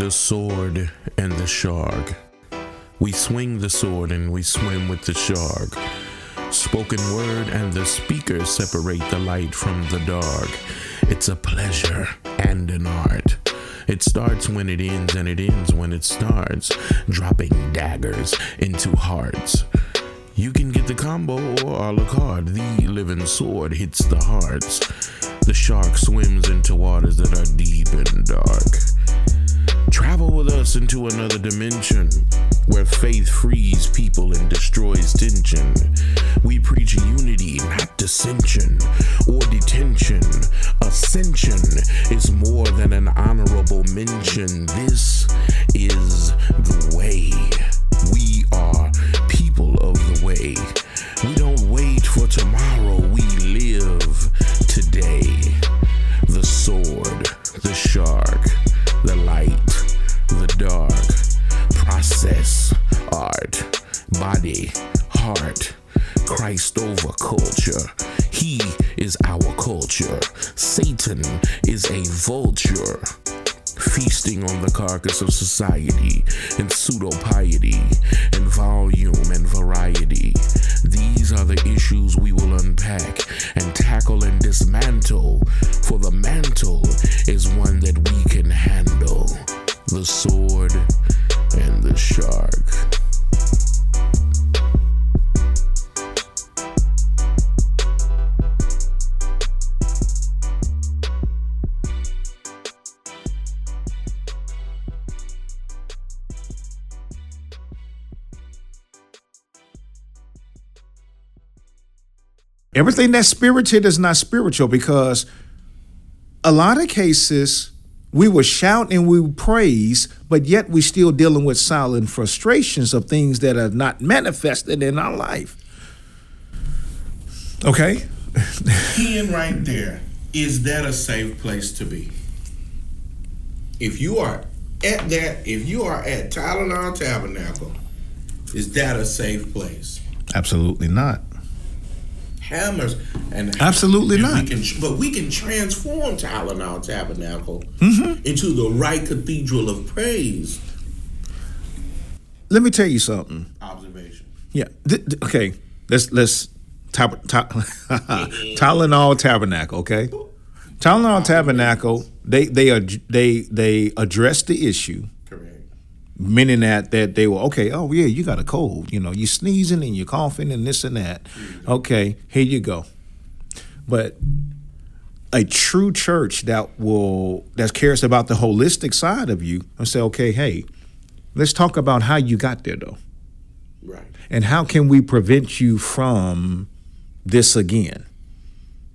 The sword and the shark. We swing the sword and we swim with the shark. Spoken word and the speaker separate the light from the dark. It's a pleasure and an art. It starts when it ends and it ends when it starts, dropping daggers into hearts. You can get the combo or a la carte. The living sword hits the hearts. The shark swims into waters that are deep and dark. Travel with us into another dimension where faith frees people and destroys tension. We preach unity, not dissension or detention. Ascension is more than an honorable mention. This is the way. We are people of the way. We don't wait for tomorrow, we live today. The sword, the shark, the light, the dark. Process, art, body, heart. Christ over culture. He is our culture. Satan is a vulture feasting on the carcass of society and pseudo piety and volume and variety. These are the issues we will unpack and tackle and dismantle, for the mantle is one that we can handle the sword and the shark. Everything that's spirited is not spiritual because a lot of cases we will shout and we will praise, but yet we're still dealing with silent frustrations of things that are not manifested in our life. Okay? Ken right there, is that a safe place to be? If you are at that, if you are at Tylenol Tabernacle, is that a safe place? Absolutely not. Hammers and Absolutely and not. We can, but we can transform Tylenol Tabernacle Mm-hmm. into the right cathedral of praise. Let me tell you something. Observation. Yeah. Th- th- okay. Let's let's tab- tab- Tylenol Tabernacle. Okay. Tylenol Tabernacle. They they are they they address the issue. Meaning that that they were okay. Oh yeah, you got a cold. You know, you sneezing and you're coughing and this and that. Okay, here you go. But a true church that will that cares about the holistic side of you and say, okay, hey, let's talk about how you got there though, Right. and how can we prevent you from this again?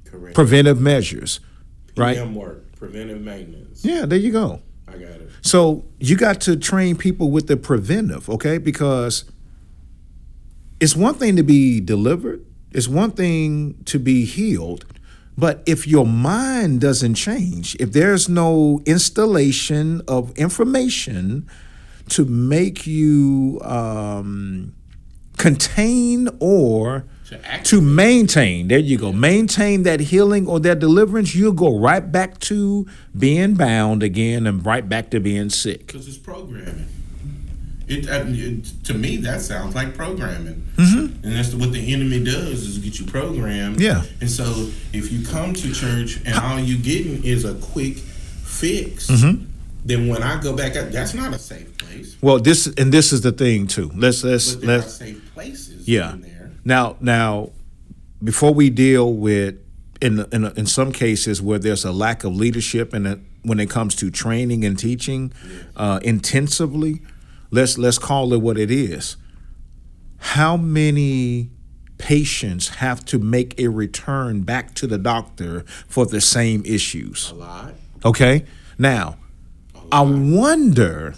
Correct. Preventive measures, right? Work, preventive maintenance. Yeah, there you go. I got it. So you got to train people with the preventive, okay? Because it's one thing to be delivered, it's one thing to be healed, but if your mind doesn't change, if there's no installation of information to make you um, contain or To to maintain, there you go, maintain that healing or that deliverance, you'll go right back to being bound again and right back to being sick. Because it's programming. It, uh, it to me that sounds like programming, Mm-hmm. and that's what the enemy does is get you programmed. Yeah. And so if you come to church and all you getting is a quick fix, Mm-hmm. then when I go back, that's not a safe place. Well, this and this is the thing too. Let's let's But there let's safe places. yeah. Now now, before we deal with in in in some cases where there's a lack of leadership and when it comes to training and teaching uh, intensively, let's let's call it what it is. How many patients have to make a return back to the doctor for the same issues? A lot. Okay. Now, I wonder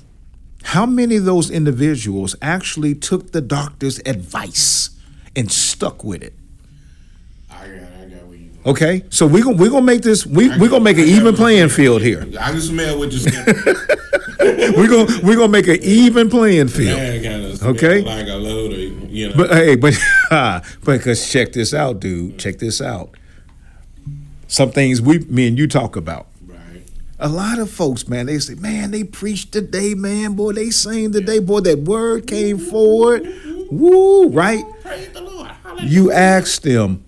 how many of those individuals actually took the doctor's advice and stuck with it. I got. I got where you. Okay. So we're gonna we're gonna make this we we're gonna make an even playing field here. I can smell what you're. We're gonna we're gonna make an even playing field. Man, kind of Okay. like a load of you know. But hey, but because check this out, dude. Check this out. Some things we me and you talk about. right. A lot of folks, man, they say, man, they preached today, man, boy, they sang today, boy, that word came forward. Woo, right? Praise the Lord. Hallelujah. You asked them,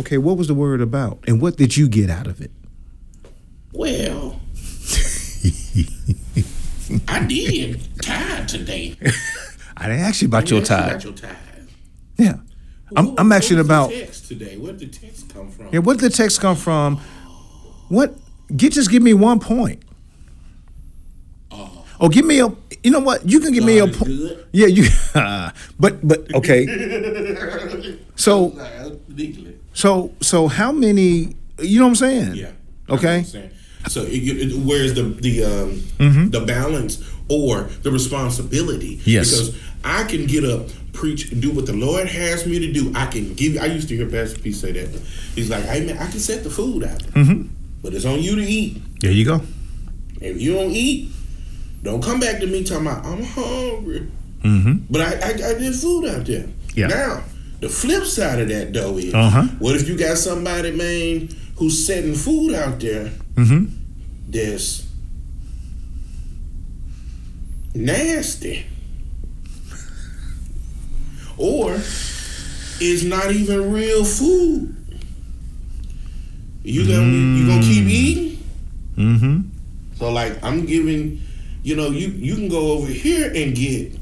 okay, what was the word about? And what did you get out of it? Well, I did tithe today. I didn't ask you about your tithe. got your tithe. Yeah. I'm, I'm asking about, text today. Where did the text come from? yeah, where did the text come from? What, get, just give me one point. Oh, Oh, give me a, you know what? You can give me a point. Yeah, you, but, but, okay. So, so, so how many, you know what I'm saying? Yeah. Okay. So it, it, where's the the um, the balance or the responsibility? Yes. Because I can get up, preach, do what the Lord has me to do. I can give. I used to hear Pastor P say that. He's like, "Hey man, I can set the food out, but it's on you to eat. There you go. If you don't eat, don't come back to me talking about I'm hungry. Mm-hmm. But I, I, I did food out there. Yeah. Now, the flip side of that though is, Uh-huh. what if you got somebody, man, who's setting food out there Mm-hmm. that's nasty, or is not even real food? You gonna you gonna keep eating? Mm-hmm. So like I'm giving, you know, you you can go over here and get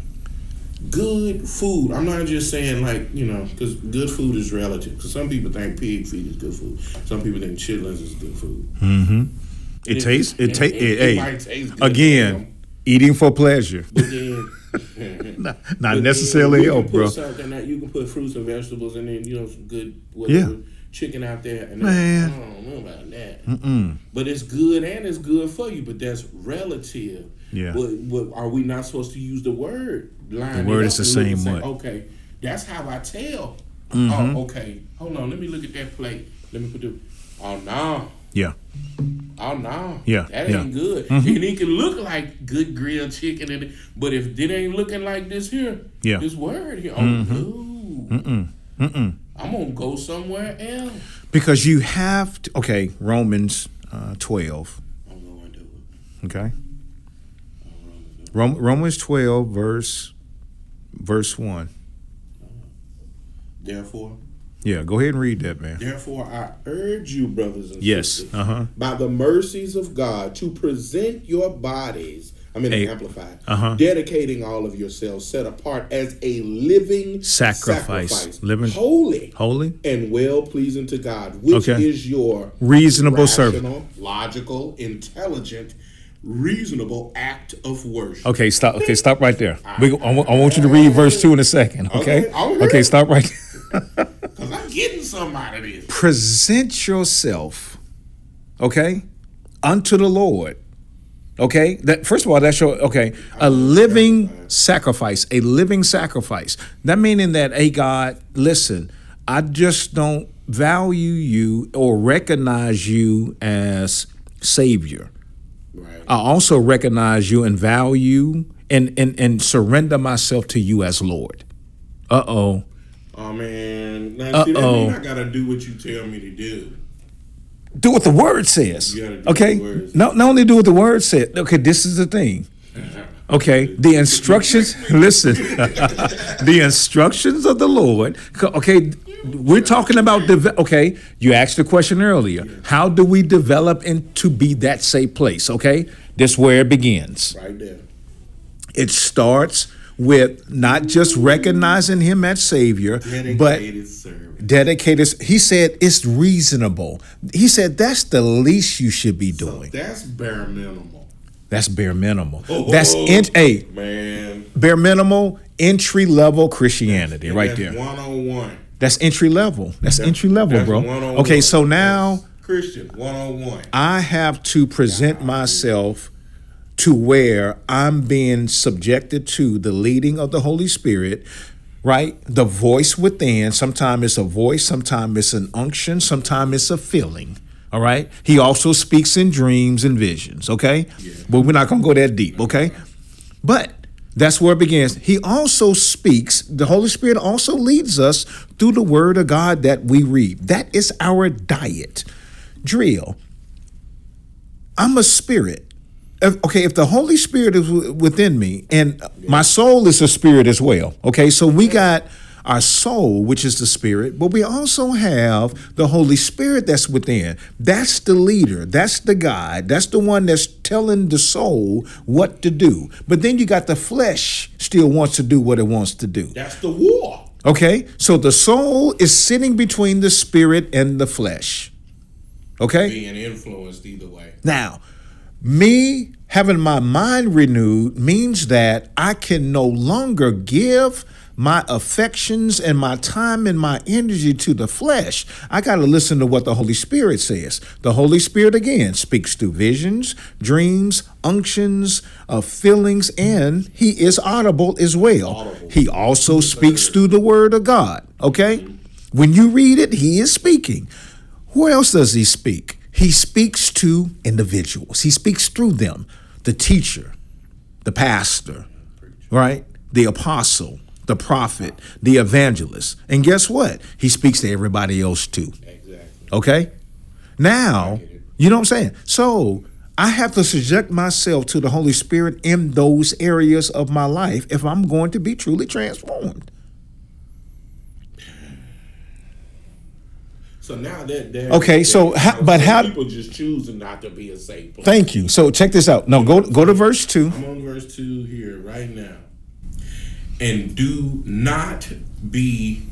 good food. I'm not just saying like you know because good food is relative. Because some people think pig feet is good food. Some people think chitlins is good food. Mm-hmm. It And tastes, it, ta- it, and hey, might taste good again, eating for pleasure. But then. Not, but not then necessarily put bro. Something that you can put fruits and vegetables and then you know some good whatever Yeah. chicken out there. And Man. I don't know about that. Mm-mm. But it's good and it's good for you. But that's relative. Yeah. Are we not supposed to use the word? Line The word is the and look and same say, way. Okay, that's how I tell. Mhm. Oh, okay. Hold on. Let me look at that plate. Let me put the. Oh no. Yeah. Oh no. Yeah, That yeah. ain't good. Mhm. And it can look like good grilled chicken, and but if it ain't looking like this here, Yeah. this word here, oh Mhm. no. Mm-mm. Mm-mm. I'm gonna go somewhere else. Because you have to, okay, Romans uh, 12, I'm going to do it. okay? Rom- Romans 12, verse verse 1. Therefore, Yeah, go ahead and read that, man. therefore, I urge you, brothers and Yes. sisters, Uh-huh. by the mercies of God, to present your bodies. I mean, A- amplified. uh-huh. Dedicating all of yourselves, set apart as a living Sacrifice. Living- holy, Holy? and well pleasing to God, which Okay. is your Reasonable service. logical, intelligent, reasonable act of worship. Okay, stop. Okay, stop right there. Ah. We, I, want, I want you to read verse 2 in a second, okay? Okay, Okay, stop right there. Because I'm getting some out of this. present yourself, okay, unto the Lord. Okay, that first of all, that's your okay, a living sacrifice, a living sacrifice. That meaning that, hey God, listen, I just don't value you or recognize you as Savior. Right. I also recognize you and value and and, and surrender myself to you as Lord. Uh oh. Oh man. Now see that Uh-oh. mean I gotta do what you tell me to do. do what the word says. You gotta do Okay. word says. No, not only do what the word said. Okay, this is the thing. Okay, the instructions. listen, the instructions of the Lord. Okay, we're talking about. Deve- okay, you asked the question earlier. How do we develop into be that safe place? Okay, this where it begins. Right there. It starts with not just recognizing Him as Savior, but Dedicated service. dedicated. He said it's reasonable. He said that's the least you should be So doing. that's bare minimal. That's bare minimal. Oh, that's Oh, in, hey, man. bare minimal entry level Christianity And right that's there. One on one. That's entry level. That's entry level, bro. Okay, so now Christian one on one. I have to present myself to where I'm being subjected to the leading of the Holy Spirit, right? The voice within. Sometimes it's a voice, sometimes it's an unction, sometimes it's a feeling. All right. He also speaks in dreams and visions. Okay. Yeah. But we're not going to go that deep. Okay. But that's where it begins. He also speaks, the Holy Spirit also leads us through the word of God that we read. That is our diet. Drill. I'm a spirit. If, okay, if the Holy Spirit is w- within me, and my soul is a spirit as well. Okay, so we got our soul, which is the spirit, but we also have the Holy Spirit that's within. That's the leader, that's the guide, that's the one that's telling the soul what to do. But then you got the flesh still wants to do what it wants to do. That's the war. Okay, so the soul is sitting between the spirit and the flesh. Okay, Being influenced either way. now me having my mind renewed means that I can no longer give my affections and my time and my energy to the flesh. I got to listen to what the Holy Spirit says. The Holy Spirit, again, speaks through visions, dreams, unctions, uh, feelings, and He is audible as well. Audible. He also speaks through the Word of God. Okay? When you read it, He is speaking. Where else does He speak? He speaks to individuals, He speaks through them the teacher, the pastor, right? The apostle, the prophet, the evangelist. And guess what? He speaks to everybody else too. Exactly. Okay? Now, you know what I'm saying? So I have to subject myself to the Holy Spirit in those areas of my life if I'm going to be truly transformed. So now that. Okay, so how- but how- people just choosing not to be a safe place. Thank you. So check this out. No, go go to verse 2. I'm on verse 2 here right now. And do not be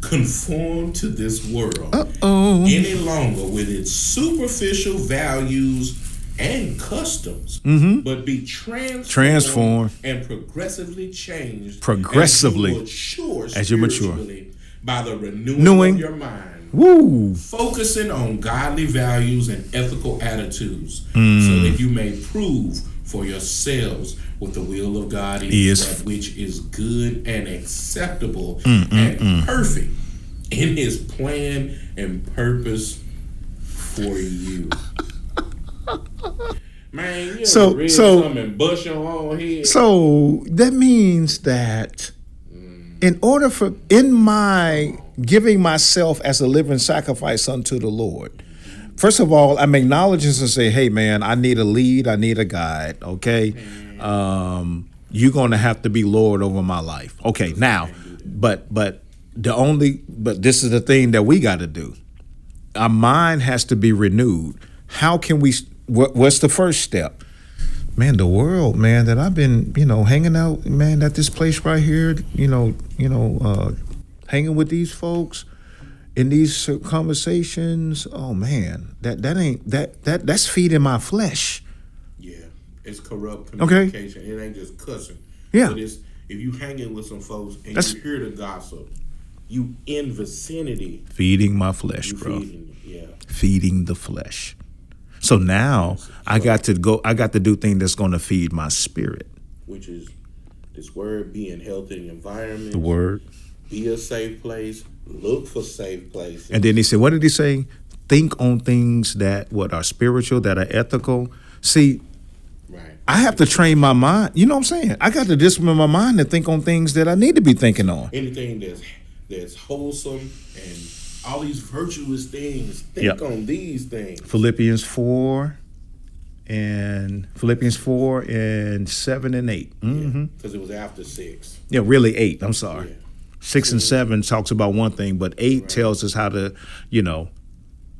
conformed to this world Oh. any longer with its superficial values and customs, but be transformed, Mm-hmm. Transformed. and progressively changed Progressively. as you mature, As you mature. by the renewing Renewing. of your mind Woo. focusing on godly values and ethical attitudes Mm. so that you may prove for yourselves what the will of God is, Is. that which is good and acceptable Mm, mm and mm. perfect in his plan and purpose for you. Man, you So- read so- something and bust your own head. So that means that mm. in order for in my giving myself as a living sacrifice unto the Lord, first of all, I'm acknowledging and say, hey man, I need a lead, I need a guide, okay? Um, you're gonna have to be Lord over my life. Okay, now, but but the only but this is the thing that we gotta do. Our mind has to be renewed. How can we what, what's the first step? man, the world, man, that I've been, you know, hanging out, man, at this place right here, you know, you know, uh, hanging with these folks in these conversations. Oh man, that that ain't that that that's feeding my flesh. Yeah, it's corrupt Okay. communication. It ain't just cussing. Yeah. But it's if you hanging with some folks and That's- you hear the gossip, you in vicinity, Feeding my flesh, bro. feeding. Yeah. Feeding the flesh. So now I got to go. I got to do things that's going to feed my spirit. Which is this word being healthy environment. The word. Be a safe place. Look for safe places. And then he said, what did he say? Think on things that what are spiritual, that are ethical. See, right. I have to train my mind. You know what I'm saying? I got to discipline my mind to think on things that I need to be thinking on. Anything that's that's wholesome and all these virtuous things. Think Yep. on these things. Philippians 4 and Philippians 4 and 7 and 8. hmm Because it was after six. Yeah, really 8. I'm sorry. Yeah. 6 and 7 talks about one thing, but 8 tells us how to, you know,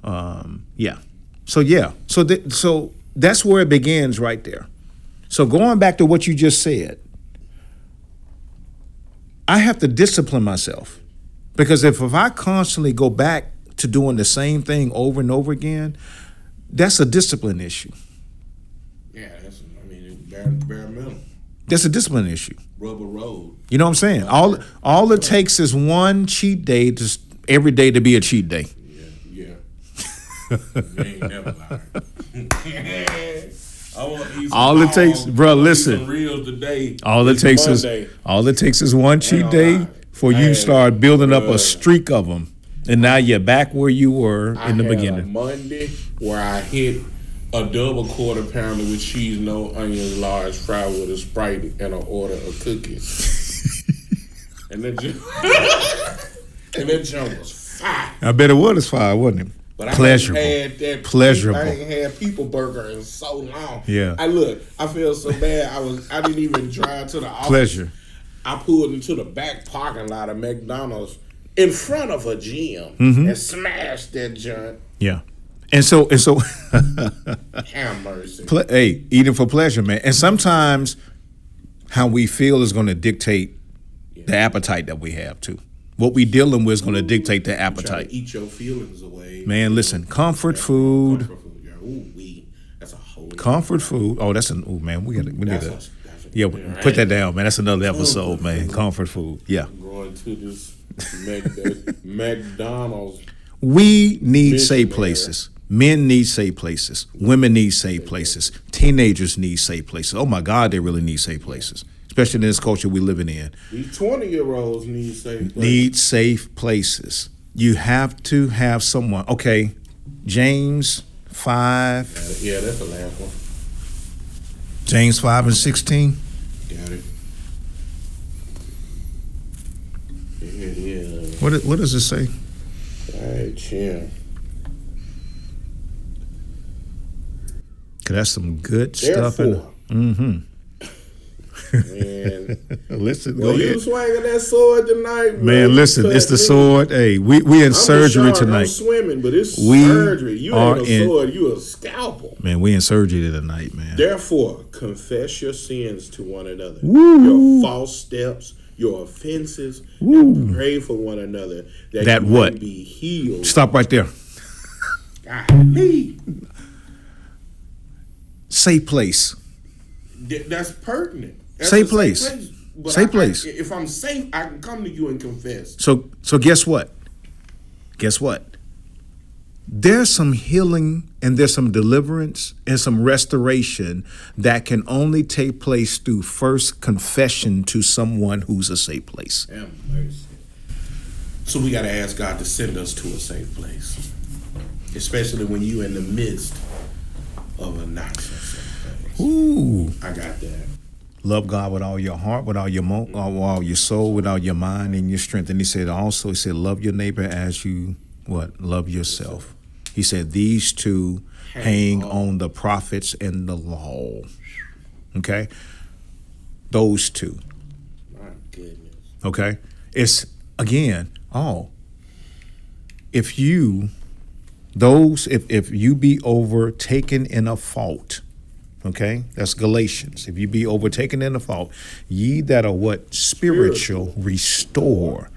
um, yeah. So yeah. So th- so that's where it begins right there. So going back to what you just said, I have to discipline myself. Because if, if I constantly go back to doing the same thing over and over again, that's a discipline issue. Yeah, that's I mean it's bare bare. That's a discipline issue. Rubber road. You know what I'm saying? All all it takes is one cheat day to every day to be a cheat day. Yeah, yeah. ain't never lying. I want to eat some All it takes- dogs. bruh, I want to eat listen. reels today. All it takes Monday. is all it takes is one cheat day lie. for you had- start building up a streak of them, and now you're back where you were I in the beginning. Monday where I hit a double quarter pounder with cheese, no onions, large fry with a sprite, and an order of cookies. and that junk, and that junk was fire. I bet it was fire, wasn't it? But Pleasurable. I had that Pleasurable. I ain't had people burger in so long. Yeah. I look, I feel so bad. I was I didn't even drive to the office. Pleasure. I pulled into the back parking lot of McDonald's in front of a gym Mm-hmm. and smashed that joint. Yeah. And so and so ple- hey, eating for pleasure, man. And sometimes how we feel is going to dictate the appetite that we have too. What we dealing with is going to dictate the appetite. eat your feelings away. Man, listen, comfort food, Comfort food. Yeah, Ooh, we. That's a whole. comfort food. Oh, that's an oh man, we got to we need to yeah, right. put that down, man. That's another episode, man. Comfort food. Yeah. Going to this McDonald's. We need safe places. Men need safe places. Women need safe places. Teenagers need safe places. Oh my God, they really need safe places, especially in this culture we're living in. These twenty year olds need safe. place. Need safe places. You have to have someone. Okay, James five, Yeah, that's the last one. James five and sixteen. Got it. Yeah, yeah. What what does it say? All right, chill. That's some good stuff. In Therefore, mm-hmm. man, Listen, go when you swinging that sword tonight, bro, Man, listen, it's the sword. Hey, we we in I'm surgery shark, I'm tonight. swimming, but it's We surgery. You are ain't a in- sword. You a scalpel. Man, we in surgery tonight, man. Therefore, confess your sins to one another, Woo. your false steps, your offenses, and pray for one another that, That you what? be healed. Stop right there. Golly. Safe place. Th- That's pertinent. That's Safe a place. Safe place. I- if I'm safe, I can come to you and confess. So so guess what? Guess what? There's some healing and there's some deliverance and some restoration that can only take place through first confession to someone who's a safe place. So we got to ask God to send us to a safe place, especially when you're in the midst of a not so. Ooh. I got that. Love God with all your heart, with all your mo- with all your soul, with all your mind and your strength. And he said also, he said, love your neighbor as you what? Love yourself. He said these two hang on the prophets and the law. Okay? Those two. My goodness. Okay? It's again, oh, if you those if if you be overtaken in a fault, okay? That's Galatians. If you be overtaken in a fault, ye that are what spiritual restore.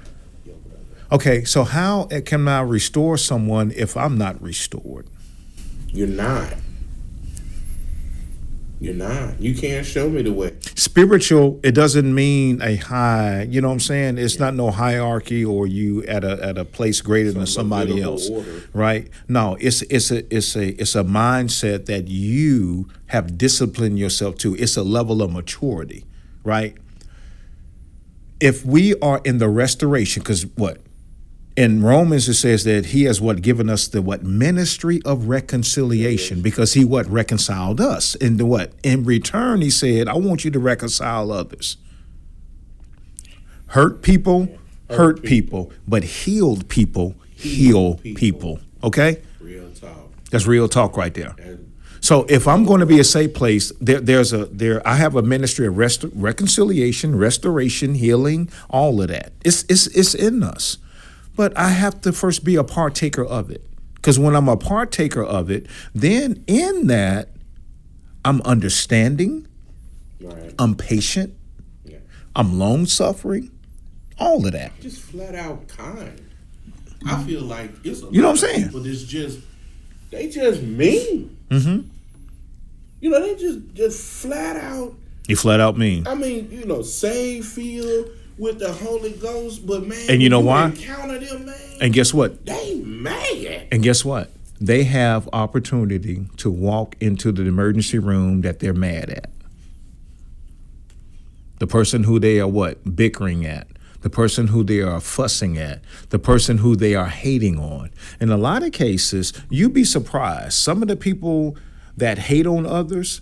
Okay, so how can I restore someone if I'm not restored? You're not. You're not. You can't show me the way. spiritual it doesn't mean a high you know what i'm saying it's not no hierarchy or you at a at a place greater than somebody else order. right no it's it's a it's a it's a mindset that you have disciplined yourself to it's a level of maturity right if we are in the restoration because what in Romans it says that he has what given us the what? Ministry of reconciliation because he what? Reconciled us. And the what? In return he said I want you to reconcile others. Hurt people hurt people. but healed people heal people. people. Okay? Real talk. that's real talk right there. And so if I'm going to be a safe place, there, there's a there. I have a ministry of rest, reconciliation, restoration, healing, all of that. It's it's it's in us, but I have to first be a partaker of it. Because when I'm a partaker of it, then in that, I'm understanding, right. I'm patient, Yeah. I'm long suffering, all of that. Just flat out kind. I feel like it's a You know what I'm saying? People that's just they just mean. Mm-hmm. You know, they just just flat out. You flat out mean. I mean, you know, same feel with the Holy Ghost, but man, And you know when why? Encounter them, man. And guess what? they mad. And guess what? They have opportunity to walk into the emergency room that they're mad at. The person who they are what? Bickering at. The person who they are fussing at. The person who they are hating on. In a lot of cases, you'd be surprised. Some of the people that hate on others,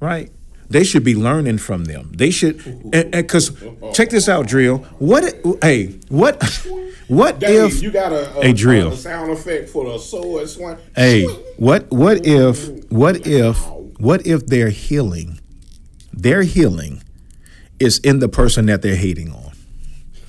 right? They should be learning from them. They should, because check this out, Drill. What? Hey, what? What if you got a, a, a drill. a sound effect for the sword swing? Hey, what what if what if what if their healing, their healing, is in the person that they're hating on?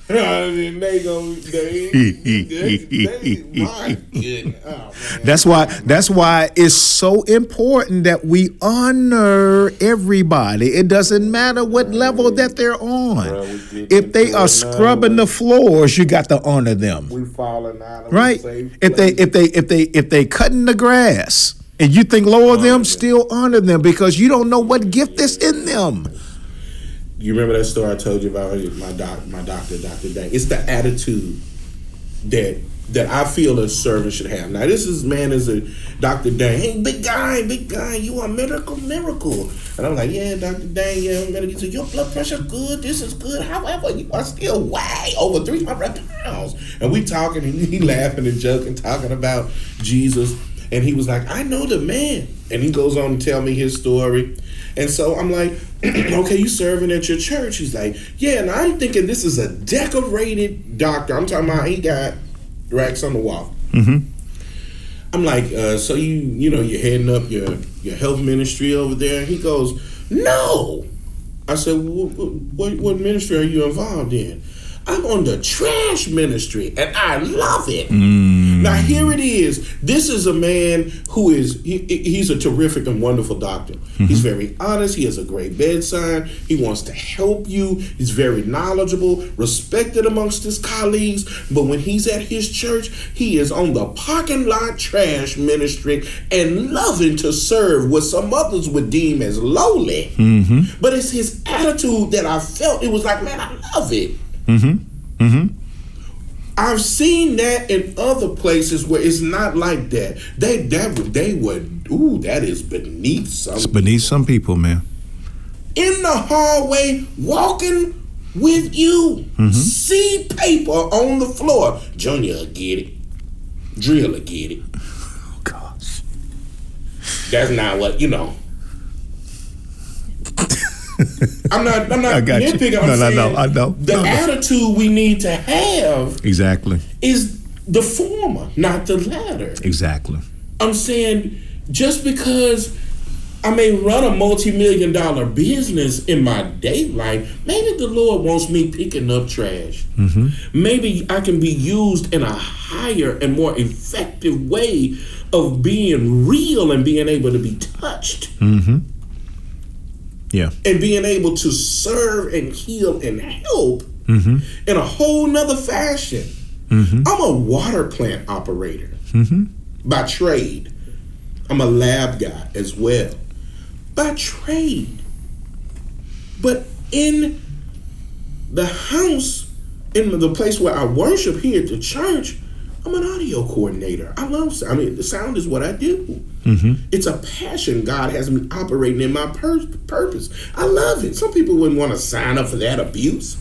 And they go, they, they, they. Oh. That's why that's why it's so important that we honor everybody. It doesn't matter what level that they're on. Bro, we get If they are scrubbing the floors, you got to honor them. We falling out Right? If they if they if they if they cutting the grass and you think lower them. still honor them because you don't know what gift is in them. You remember that story I told you about my doc, my doctor, Doctor Dang. It's the attitude that that I feel a servant should have. Now, this is man is a Doctor Dang. Hey, big guy, big guy, you are a miracle, miracle. And I'm like, yeah, Doctor Dang, yeah, I'm gonna get to your blood pressure good. This is good. However, you are still way over 300 pounds. And we talking, and he laughing and joking, talking about Jesus. And he was like, I know the man. And he goes on to tell me his story. And so I'm like, okay, you serving at your church? He's like, yeah, and I'm thinking this is a decorated doctor. I'm talking about he got racks on the wall. I'm like, uh, so you, you know, you're heading up your your health ministry over there. He goes, no. I said, what, what, what ministry are you involved in? I'm on the trash ministry, and I love it. Mm. Now here it is. This is a man who is he, he's a terrific and wonderful doctor. He's mm-hmm. very honest. He has a great bedside. He wants to help you. He's very knowledgeable, respected amongst his colleagues. But when he's at his church, he is on the parking lot trash ministry and loving to serve what some others would deem as lowly. Mm-hmm. But it's his attitude that I felt. It was like, man, I love it. Mm-hmm. Mm-hmm. I've seen that in other places where it's not like that. They that would they would ooh that is beneath some. It's beneath some people, man. in the hallway walking with you. Mm-hmm. See paper on the floor. Junior get it. Drill get it. Oh gosh. That's not what you know. I'm not. I'm not I got you. nitpicking. I'm No, no, no, I know. The No, no. attitude we need to have Exactly. is the former, not the latter. Exactly. I'm saying just because I may run a multi-million dollar business in my day life, maybe the Lord wants me picking up trash. Mm-hmm. Maybe I can be used in a higher and more effective way of being real and being able to be touched mm-hmm. Yeah. and being able to serve and heal and help mm-hmm. in a whole nother fashion. Mm-hmm. I'm a water plant operator mm-hmm. by trade. I'm a lab guy as well by trade. But in the house, in the place where I worship here at the church, I'm an audio coordinator. I love sound. I mean, the sound is what I do. It's a passion God has me operating in my pur- purpose. I love it. Some people wouldn't want to sign up for that abuse.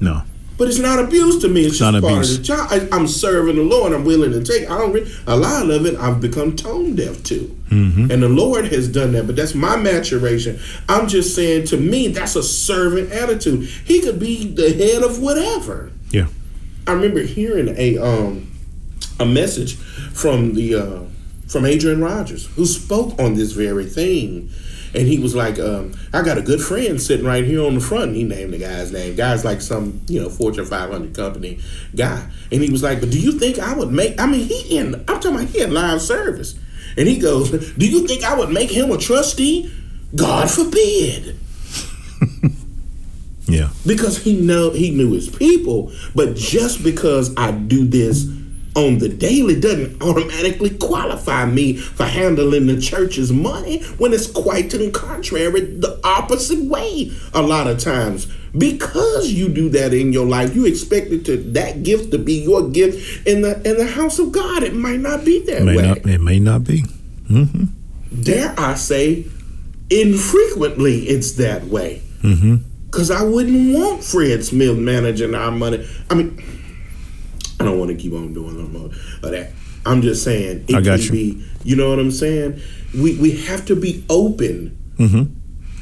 No. But it's not abuse to me. It's, not just part abuse. of the job. I, I'm serving the Lord. I'm willing to take. I don't. Re- a lot of it I've become tone deaf to, Mm-hmm. and the Lord has done that. But that's my maturation. I'm just saying. To me, that's a servant attitude. He could be the head of whatever. Yeah. I remember hearing a um a message from the uh, from Adrian Rogers who spoke on this very thing. And he was like, um, I got a good friend sitting right here on the front. And he named the guy's name. Guy's like some, you know, Fortune 500 company guy. And he was like, but do you think I would make, I mean, he in, I'm talking about he in live service. And he goes, do you think I would make him a trustee? God forbid Yeah. because he know he knew his people but just because i do this on the daily doesn't automatically qualify me for handling the church's money when it's quite to the contrary the opposite way a lot of times because you do that in your life you expect it to that gift to be your gift in the in the house of god it might not be that It may way not. It may not be. dare i say infrequently it's that way Mm-hmm. Cause I wouldn't want Fred Smith managing our money. I mean, I don't want to keep on doing no more of that. I'm just saying it I got can you. be. You know what I'm saying? We we have to be open Mm-hmm.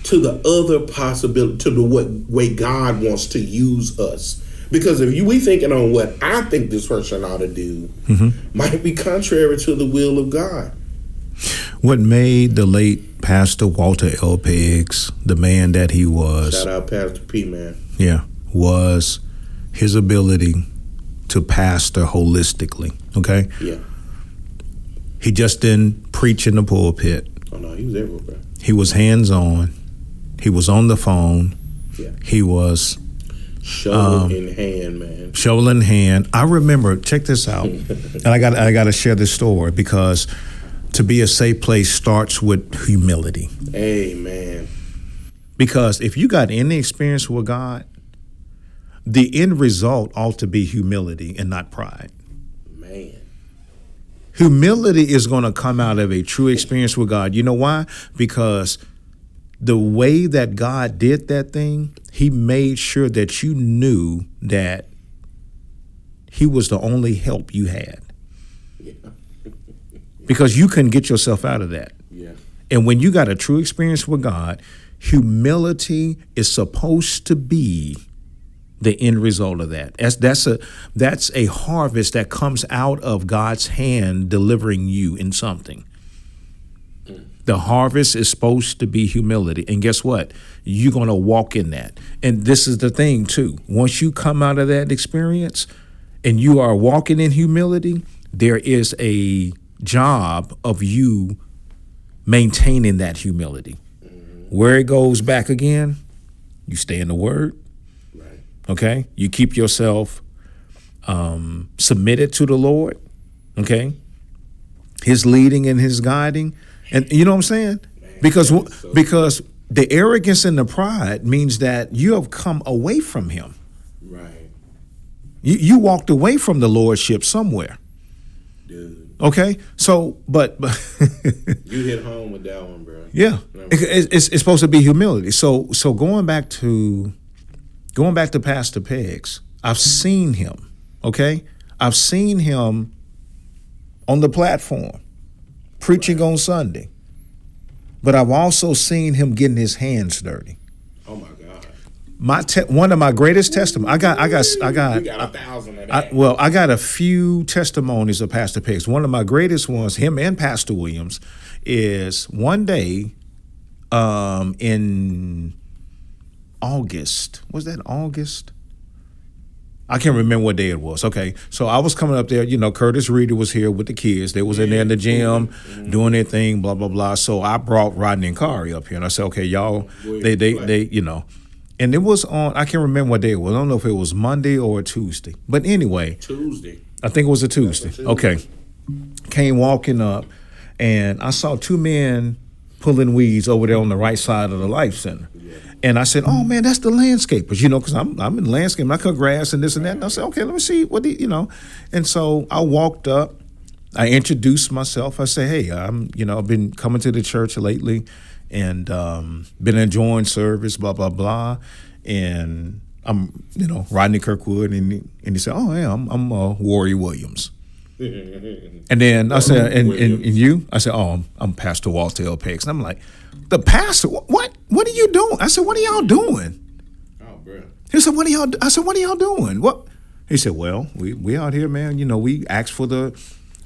to the other possibility, to the what way God wants to use us. Because if you we thinking on what I think this person ought to do, Mm-hmm. might be contrary to the will of God. What made the late Pastor Walter L. Peggs the man that he was, Shout out Pastor P man. yeah, was his ability to pastor holistically. Okay, Yeah. he just didn't preach in the pulpit. Oh no, he was everywhere. He was hands on. He was on the phone. Yeah. He was Shoulder Um, in hand, man. shovel in hand. I remember. Check this out, and I got I got to share this story because to be a safe place starts with humility. Amen. Because if you got any experience with God, the end result ought to be humility and not pride. Man. Humility is going to come out of a true experience with God. You know why? Because the way that God did that thing, He made sure that you knew that He was the only help you had. Yeah. Because you couldn't get yourself out of that. Yeah. And when you got a true experience with God, humility is supposed to be the end result of that. That's that's a that's a harvest that comes out of God's hand delivering you in something. The harvest is supposed to be humility. And guess what? You're going to walk in that. And this is the thing too. Once you come out of that experience and you are walking in humility, there is a job of you maintaining that humility. Where it goes back again, you stay in the word. Okay? You keep yourself um, submitted to the Lord, okay? His leading and his guiding. And you know what I'm saying? Because that is so because the arrogance and the pride means that you have come away from him. Right. You, you walked away from the lordship somewhere. Dude. Okay? So, but, but You hit home with that one, bro. Yeah, It- it's, it's supposed to be humility. So so going back to going back to Pastor Peggs, I've seen him. Okay, I've seen him on the platform preaching on Sunday, but I've also seen him getting his hands dirty. Oh my God. My te- one of my greatest testimony. I got I got I got. Got a thousand of I, well, I got a few testimonies of Pastor Peggs. One of my greatest ones, him and Pastor Williams, is one day um, in August. Was that August? I can't remember what day it was. Okay, so I was coming up there. You know, Curtis Reeder was here with the kids. They was in there in the gym doing their thing. Blah blah blah. So I brought Rodney and Kari up here, and I said, okay, y'all, they they they, you know, and it was on. I can't remember what day it was. I don't know if it was Monday or Tuesday. But anyway, Tuesday. I think it was a Tuesday. Tuesday. Okay. Came walking up, and I saw two men pulling weeds over there on the right side of the Life Center. And I said, "Oh man, that's the landscapers," you know, because I'm I'm in landscape. I cut grass and this and that. And I said, "Okay, let me see what the, you know." And so I walked up. I introduced myself. I said, "Hey, I'm you know I've been coming to the church lately, and um, been enjoying service. Blah blah blah." And I'm you know Rodney Kirkwood, and he, and he said, "Oh yeah, I'm I'm uh, Warrior Williams." And then I said, and, and, and you? I said, oh, I'm, I'm Pastor Walter L. Peggs. And I'm like, the pastor? What? What, what are you doing? I said, what are y'all doing? Oh, bro. He said, what are y'all? I said, what are y'all doing? What? He said, well, we we out here, man. You know, we asked for the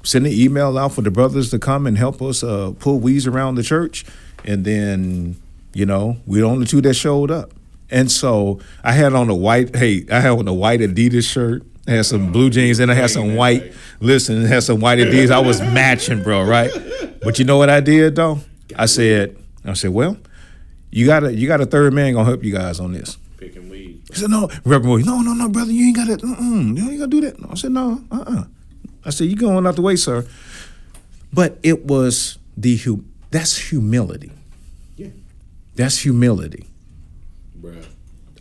send an email out for the brothers to come and help us uh, pull weeds around the church, and then you know we're the only two that showed up. And so I had on a white. Hey, I had on a white Adidas shirt. I had some blue jeans, and I had some white. Listen, I had some white Adidas. I was matching, bro. Right? But you know what I did though? I said, I said, well, you got a you got a third man gonna help you guys on this. Picking weeds. He said, no, Reverend no, no, no, brother, you ain't got mm-mm, you ain't to do that. No. I said, no, uh-uh. I said, you going out the way, sir. But it was the, that's humility. Yeah. That's humility.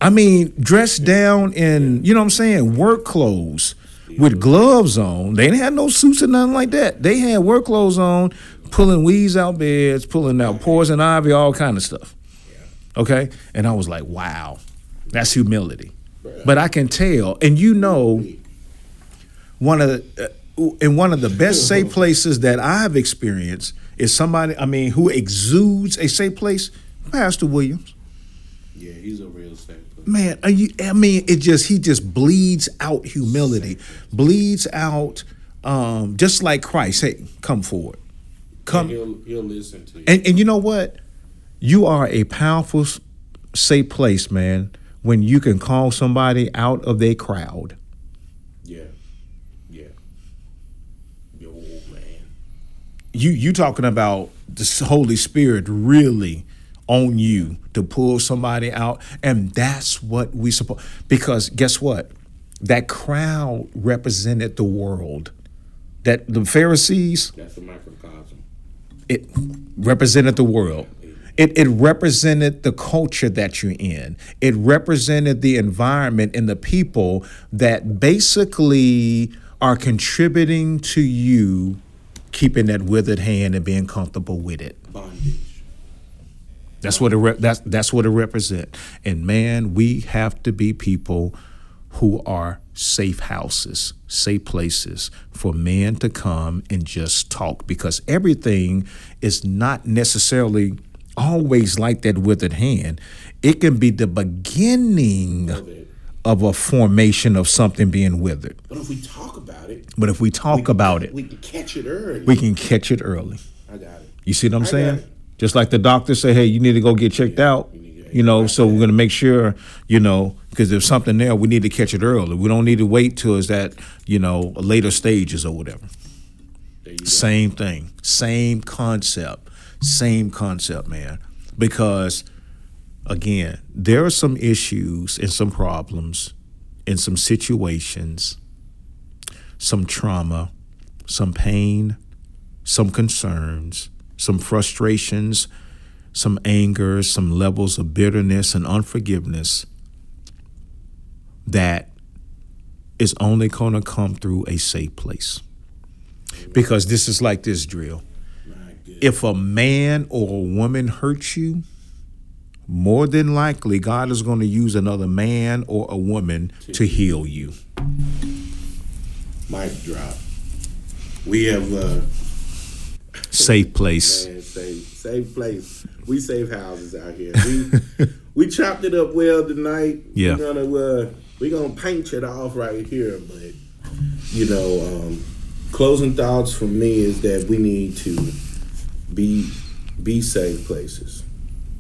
I mean, dressed down in, you know what I'm saying, work clothes with gloves on. They didn't have no suits or nothing like that. They had work clothes on, pulling weeds out beds, pulling out poison ivy, all kind of stuff. Okay? And I was like, wow, that's humility. But I can tell, and you know, one of the, uh, in one of the best safe places that I've experienced is somebody, I mean, who exudes a safe place, Pastor Williams. Yeah, he's a real safe. Man, are you, I mean, it just he just bleeds out humility, bleeds out um, just like Christ. Hey, come forward, come. He'll he'll listen to you. And and you know what? You are a powerful, safe place, man. When you can call somebody out of their crowd. yeah, yeah. Yo, man. You you talking about the Holy Spirit really on you to pull somebody out, and that's what we support. Because guess what? That crowd represented the world. That the Pharisees That's a microcosm. it represented the world. It, it represented the culture that you're in. It represented the environment and the people that basically are contributing to you keeping that withered hand and being comfortable with it. Bondage. That's what it re- that's that's what it represents. And man, we have to be people who are safe houses, safe places for men to come and just talk because everything is not necessarily always like that withered hand. It can be the beginning Of a formation of something being withered. But if we talk about it, But if we talk about it, we can catch it early. we can catch it early. I got it. You see what I'm I saying? Just like the doctor say, hey, you need to go get checked out. you to- know, so we're gonna make sure, you know, because there's something there, we need to catch it early. We don't need to wait till it's at, you know, later stages or whatever. You go. Same thing, same concept, same concept, man. Because again, there are some issues and some problems in some situations, some trauma, some pain, some concerns, some frustrations, some anger, some levels of bitterness and unforgiveness that is only going to come through a safe place. Because this is like this drill. If a man or a woman hurts you, more than likely God is going to use another man or a woman to heal you. Mic drop. We have uh Safe place. man, safe safe place. We save houses out here. We we chopped it up well tonight. Yeah. We're gonna uh we're gonna paint it off right here, but you know, um closing thoughts for me is that we need to be be safe places.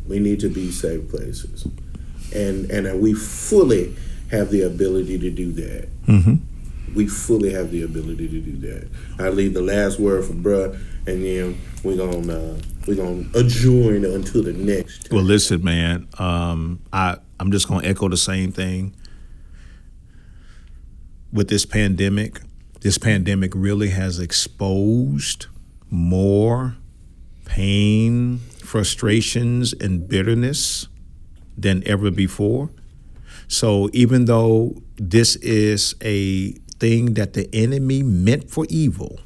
We need to be safe places. And and that we fully have the ability to do that. Mm-hmm. we fully have the ability to do that. I leave the last word for bruh, and then we're gonna uh, we're gonna adjourn until the next. Well, listen, man. Um, I I'm just gonna echo the same thing. With this pandemic, this pandemic really has exposed more pain, frustrations, and bitterness than ever before. So even though this is a thing that the enemy meant for evil,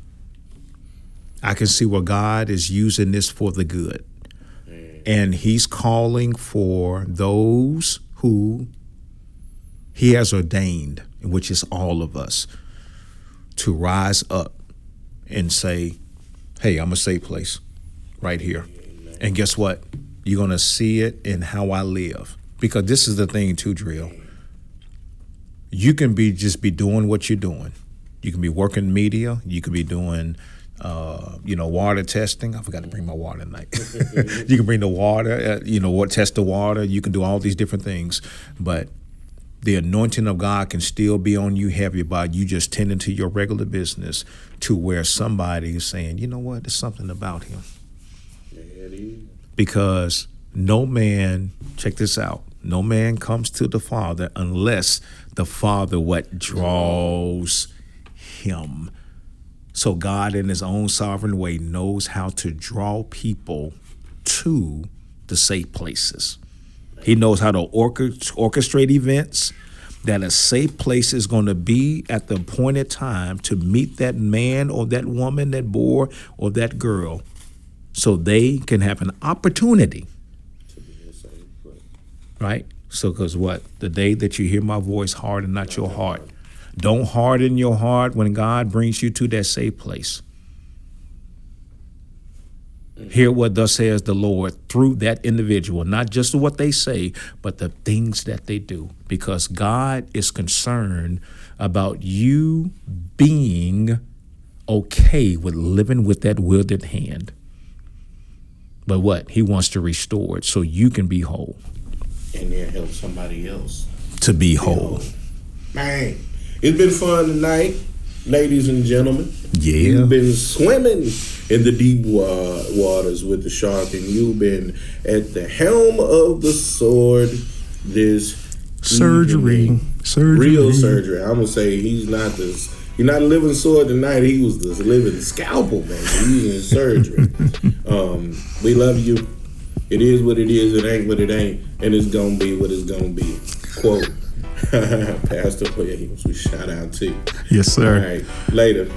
I can see where God is using this for the good. Mm. And he's calling for those who he has ordained, which is all of us, to rise up and say, hey, I'm a safe place right here. And guess what? You're going to see it in how I live. Because this is the thing, too, Drill. You can be just be doing what you're doing. You can be working media. You could be doing, uh, you know, water testing. I forgot to bring my water tonight. you can bring the water, uh, you know, what test the water. You can do all these different things, but the anointing of God can still be on you heavy by you just tending to your regular business to where somebody is saying, you know what, there's something about him. Because no man, check this out, no man comes to the Father unless the Father what draws him. So God in his own sovereign way knows how to draw people to the safe places. He knows how to orchestrate events that a safe place is going to be at the appointed time to meet that man or that woman, that boy or that girl, so they can have an opportunity, right? So, because what? The day that you hear my voice, harden not your heart. Don't harden your heart when God brings you to that safe place. Hear what thus says the Lord through that individual, not just what they say, but the things that they do. Because God is concerned about you being okay with living with that wielded hand. But what? He wants to restore it so you can be whole. And then help somebody else. To be whole. Man, it's been fun tonight, ladies and gentlemen. Yeah. You've been swimming in the deep wa- waters with the shark, and you've been at the helm of the sword this Surgery. evening. Surgery. Real surgery. I'm gonna say he's not this. He's not a living sword tonight. He was the living scalpel, man. He's in surgery. um, we love you. It is what it is. It ain't what it ain't, and it's gonna be what it's gonna be. Quote. Pastor oh, Williams, we shout out to you. Yes, sir. right, later.